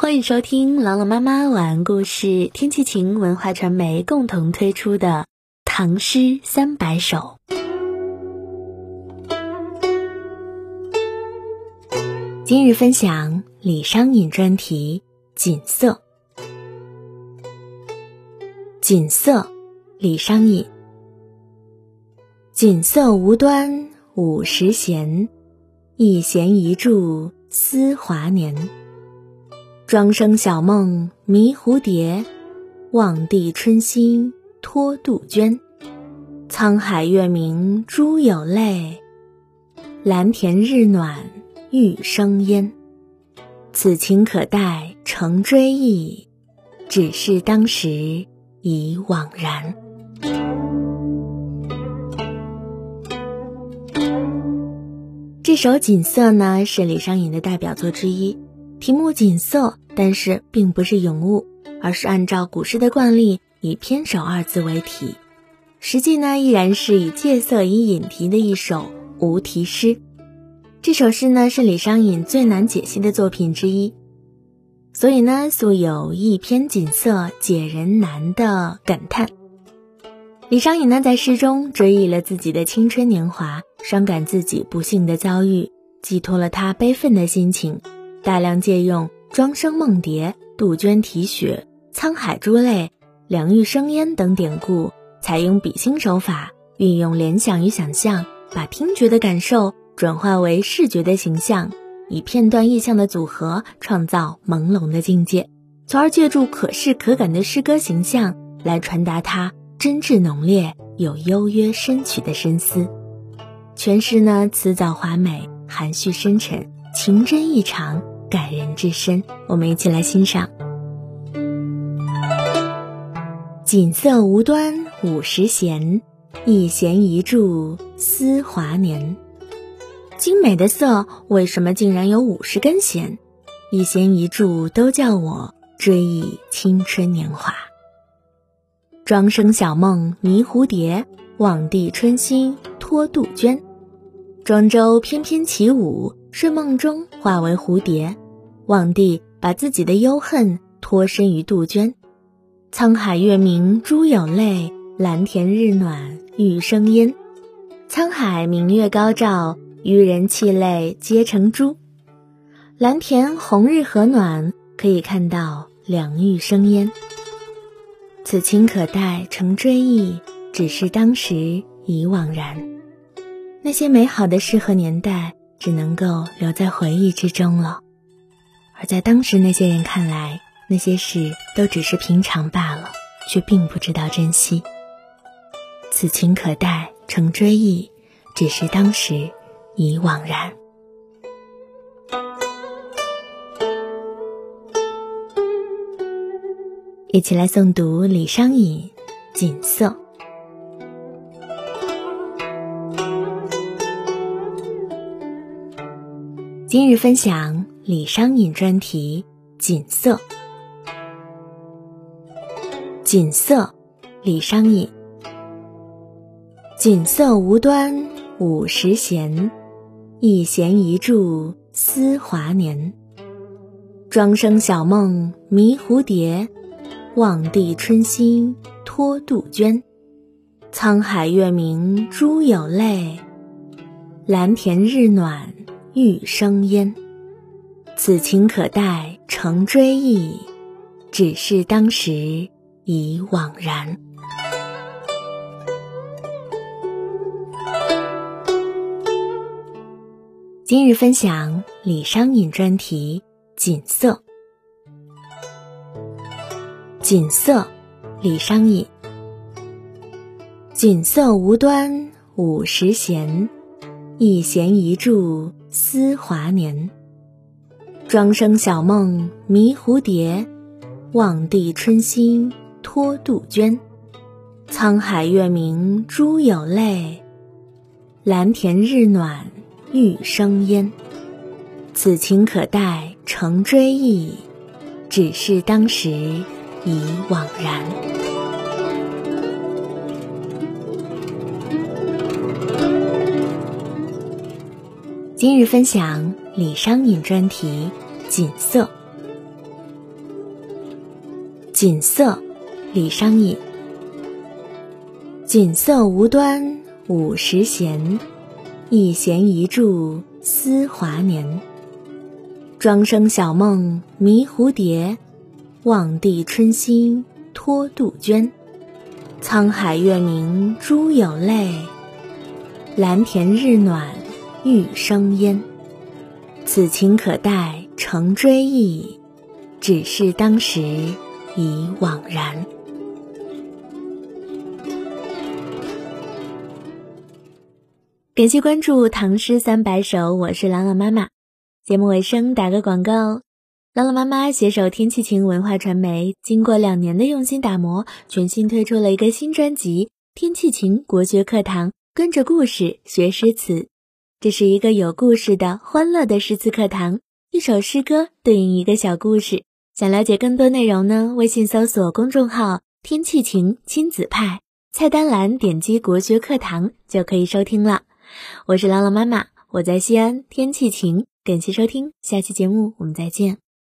欢迎收听朗朗妈妈晚安故事，天气晴文化传媒共同推出的《唐诗三百首》。今日分享李商隐专题《锦瑟》。锦瑟，李商隐。锦瑟无端五十弦，一弦一柱思华年。庄生晓梦迷蝴蝶，望帝春心托杜鹃。沧海月明珠有泪，蓝田日暖玉生烟。此情可待成追忆，只是当时已惘然。这首《锦瑟》呢，是李商隐的代表作之一。题目锦瑟，但是并不是咏物，而是按照古诗的惯例，以偏首二字为题。实际呢，依然是以借色以引题的一首无题诗。这首诗呢，是李商隐最难解析的作品之一，所以呢，素有一篇锦瑟解人难的感叹。李商隐呢，在诗中追忆了自己的青春年华，伤感自己不幸的遭遇，寄托了他悲愤的心情。大量借用“庄生梦蝶”“杜鹃啼血”“沧海珠泪”“梁玉生烟”等典故，采用比兴手法，运用联想与想象，把听觉的感受转化为视觉的形象，以片段意象的组合创造朦胧的境界，从而借助可视可感的诗歌形象来传达他真挚浓烈又幽约深曲的深思。全诗呢辞藻华美，含蓄深沉，情真意长。感人至深，我们一起来欣赏。锦瑟无端五十弦，一弦一柱思华年。精美的瑟为什么竟然有五十根弦？一弦一柱都叫我追忆青春年华。庄生晓梦迷蝴蝶，望帝春心托杜鹃。庄周翩翩起舞，睡梦中化为蝴蝶。望帝把自己的忧恨托身于杜鹃，沧海月明珠有泪，蓝田日暖玉生烟。沧海明月高照，渔人泣泪皆成珠。蓝田红日和暖，可以看到两玉生烟。此情可待成追忆，只是当时已惘然。那些美好的事和年代，只能够留在回忆之中了。而在当时那些人看来，那些事都只是平常罢了，却并不知道珍惜。此情可待成追忆，只是当时已惘然。一起来诵读李商隐《锦瑟》。今日分享。李商隐专题《锦瑟》。锦瑟，李商隐。锦瑟无端五十弦，一弦一柱思华年。庄生晓梦迷蝴蝶，望帝春心托杜鹃。沧海月明珠有泪，蓝田日暖欲生烟。此情可待成追忆，只是当时已惘然。今日分享李商隐专题《锦瑟》。锦瑟，李商隐。锦瑟无端五十弦，一弦一柱思华年。庄生晓梦迷蝴蝶，望帝春心托杜鹃。沧海月明珠有泪，蓝田日暖玉生烟。此情可待成追忆，只是当时已惘然。今日分享李商隐专题《锦瑟》。锦瑟，李商隐。锦瑟无端五十弦，一弦一柱思华年。庄生晓梦迷蝴蝶，望帝春心托杜鹃。沧海月明珠有泪，蓝田日暖欲生烟。此情可待成追忆，只是当时已惘然。感谢关注《唐诗三百首》，我是朗朗妈妈。节目尾声打个广告，朗朗妈妈携手天气晴文化传媒，经过两年的用心打磨，全新推出了一个新专辑《天气晴国学课堂》，跟着故事学诗词。这是一个有故事的欢乐的诗词课堂，一首诗歌对应一个小故事。想了解更多内容呢？微信搜索公众号“天气晴亲子派”，菜单栏点击“国学课堂”就可以收听了。我是朗朗妈妈，我在西安，天气晴。感谢收听，下期节目我们再见。